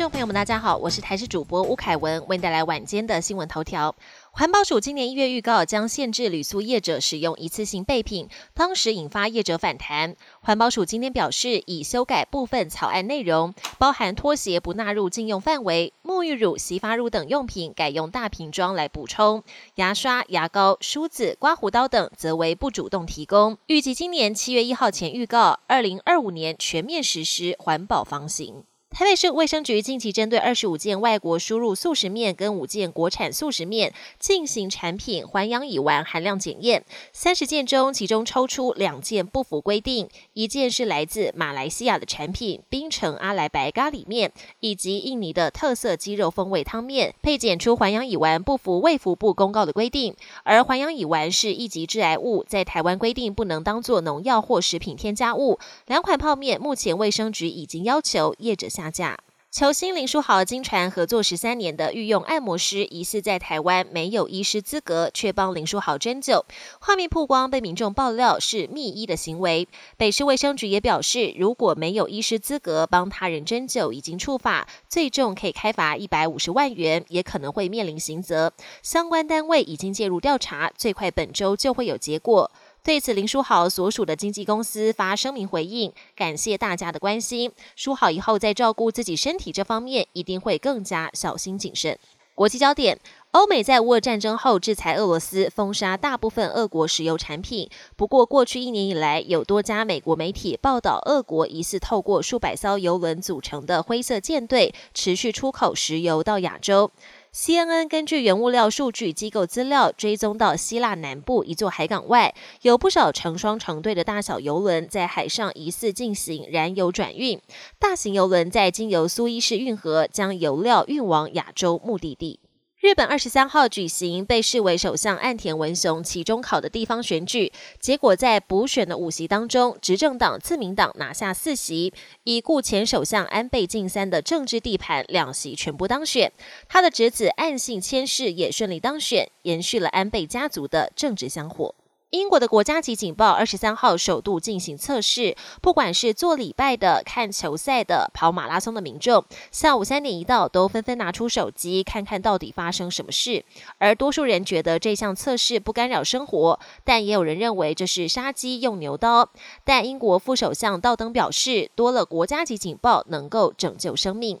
众朋友们，大家好，我是台视主播吴凯文，为您带来晚间的新闻头条。环保署今年一月预告将限制铝塑业者使用一次性备品，当时引发业者反弹。环保署今天表示，已修改部分草案内容，包含拖鞋不纳入禁用范围，沐浴乳、洗发乳等用品改用大瓶装来补充，牙刷、牙膏、梳子、刮胡刀等则为不主动提供。预计今年七月一号前预告，二零二五年全面实施环保房型。台北市卫生局近期针对二十五件外国输入素食面跟五件国产素食面进行产品环氧乙烷含量检验，三十件中，其中抽出两件不符规定，一件是来自马来西亚的产品冰城阿莱白咖喱面，以及印尼的特色鸡肉风味汤面，配检出环氧乙烷不符卫福部公告的规定，而环氧乙烷是一级致癌物，在台湾规定不能当做农药或食品添加物。两款泡面目前卫生局已经要求业者下。下架。球星林书豪经传合作十三年的御用按摩师，疑似在台湾没有医师资格，却帮林书豪针灸。画面曝光，被民众爆料是密医的行为。北市卫生局也表示，如果没有医师资格帮他人针灸，已经触法，最重可以开罚一百五十万元，也可能会面临刑责。相关单位已经介入调查，最快本周就会有结果。对此，林书豪所属的经纪公司发声明回应，感谢大家的关心。书豪以后在照顾自己身体这方面，一定会更加小心谨慎。国际焦点：欧美在乌俄战争后制裁俄罗斯，封杀大部分俄国石油产品。不过，过去一年以来，有多家美国媒体报道，俄国疑似透过数百艘油轮组成的灰色舰队，持续出口石油到亚洲。CNN 根据原物料数据机构资料追踪到希腊南部一座海港外，有不少成双成对的大小游轮在海上疑似进行燃油转运。大型游轮在经由苏伊士运河将油料运往亚洲目的地。日本二十三号举行被视为首相岸田文雄期中考的地方选举，结果在补选的五席当中，执政党自民党拿下四席，已故前首相安倍晋三的政治地盘两席全部当选，他的侄子岸信千世也顺利当选，延续了安倍家族的政治香火。英国的国家级警报二十三号首度进行测试，不管是做礼拜的、看球赛的、跑马拉松的民众，下午三点一到，都纷纷拿出手机看看到底发生什么事。而多数人觉得这项测试不干扰生活，但也有人认为这是杀鸡用牛刀。但英国副首相道登表示，多了国家级警报能够拯救生命。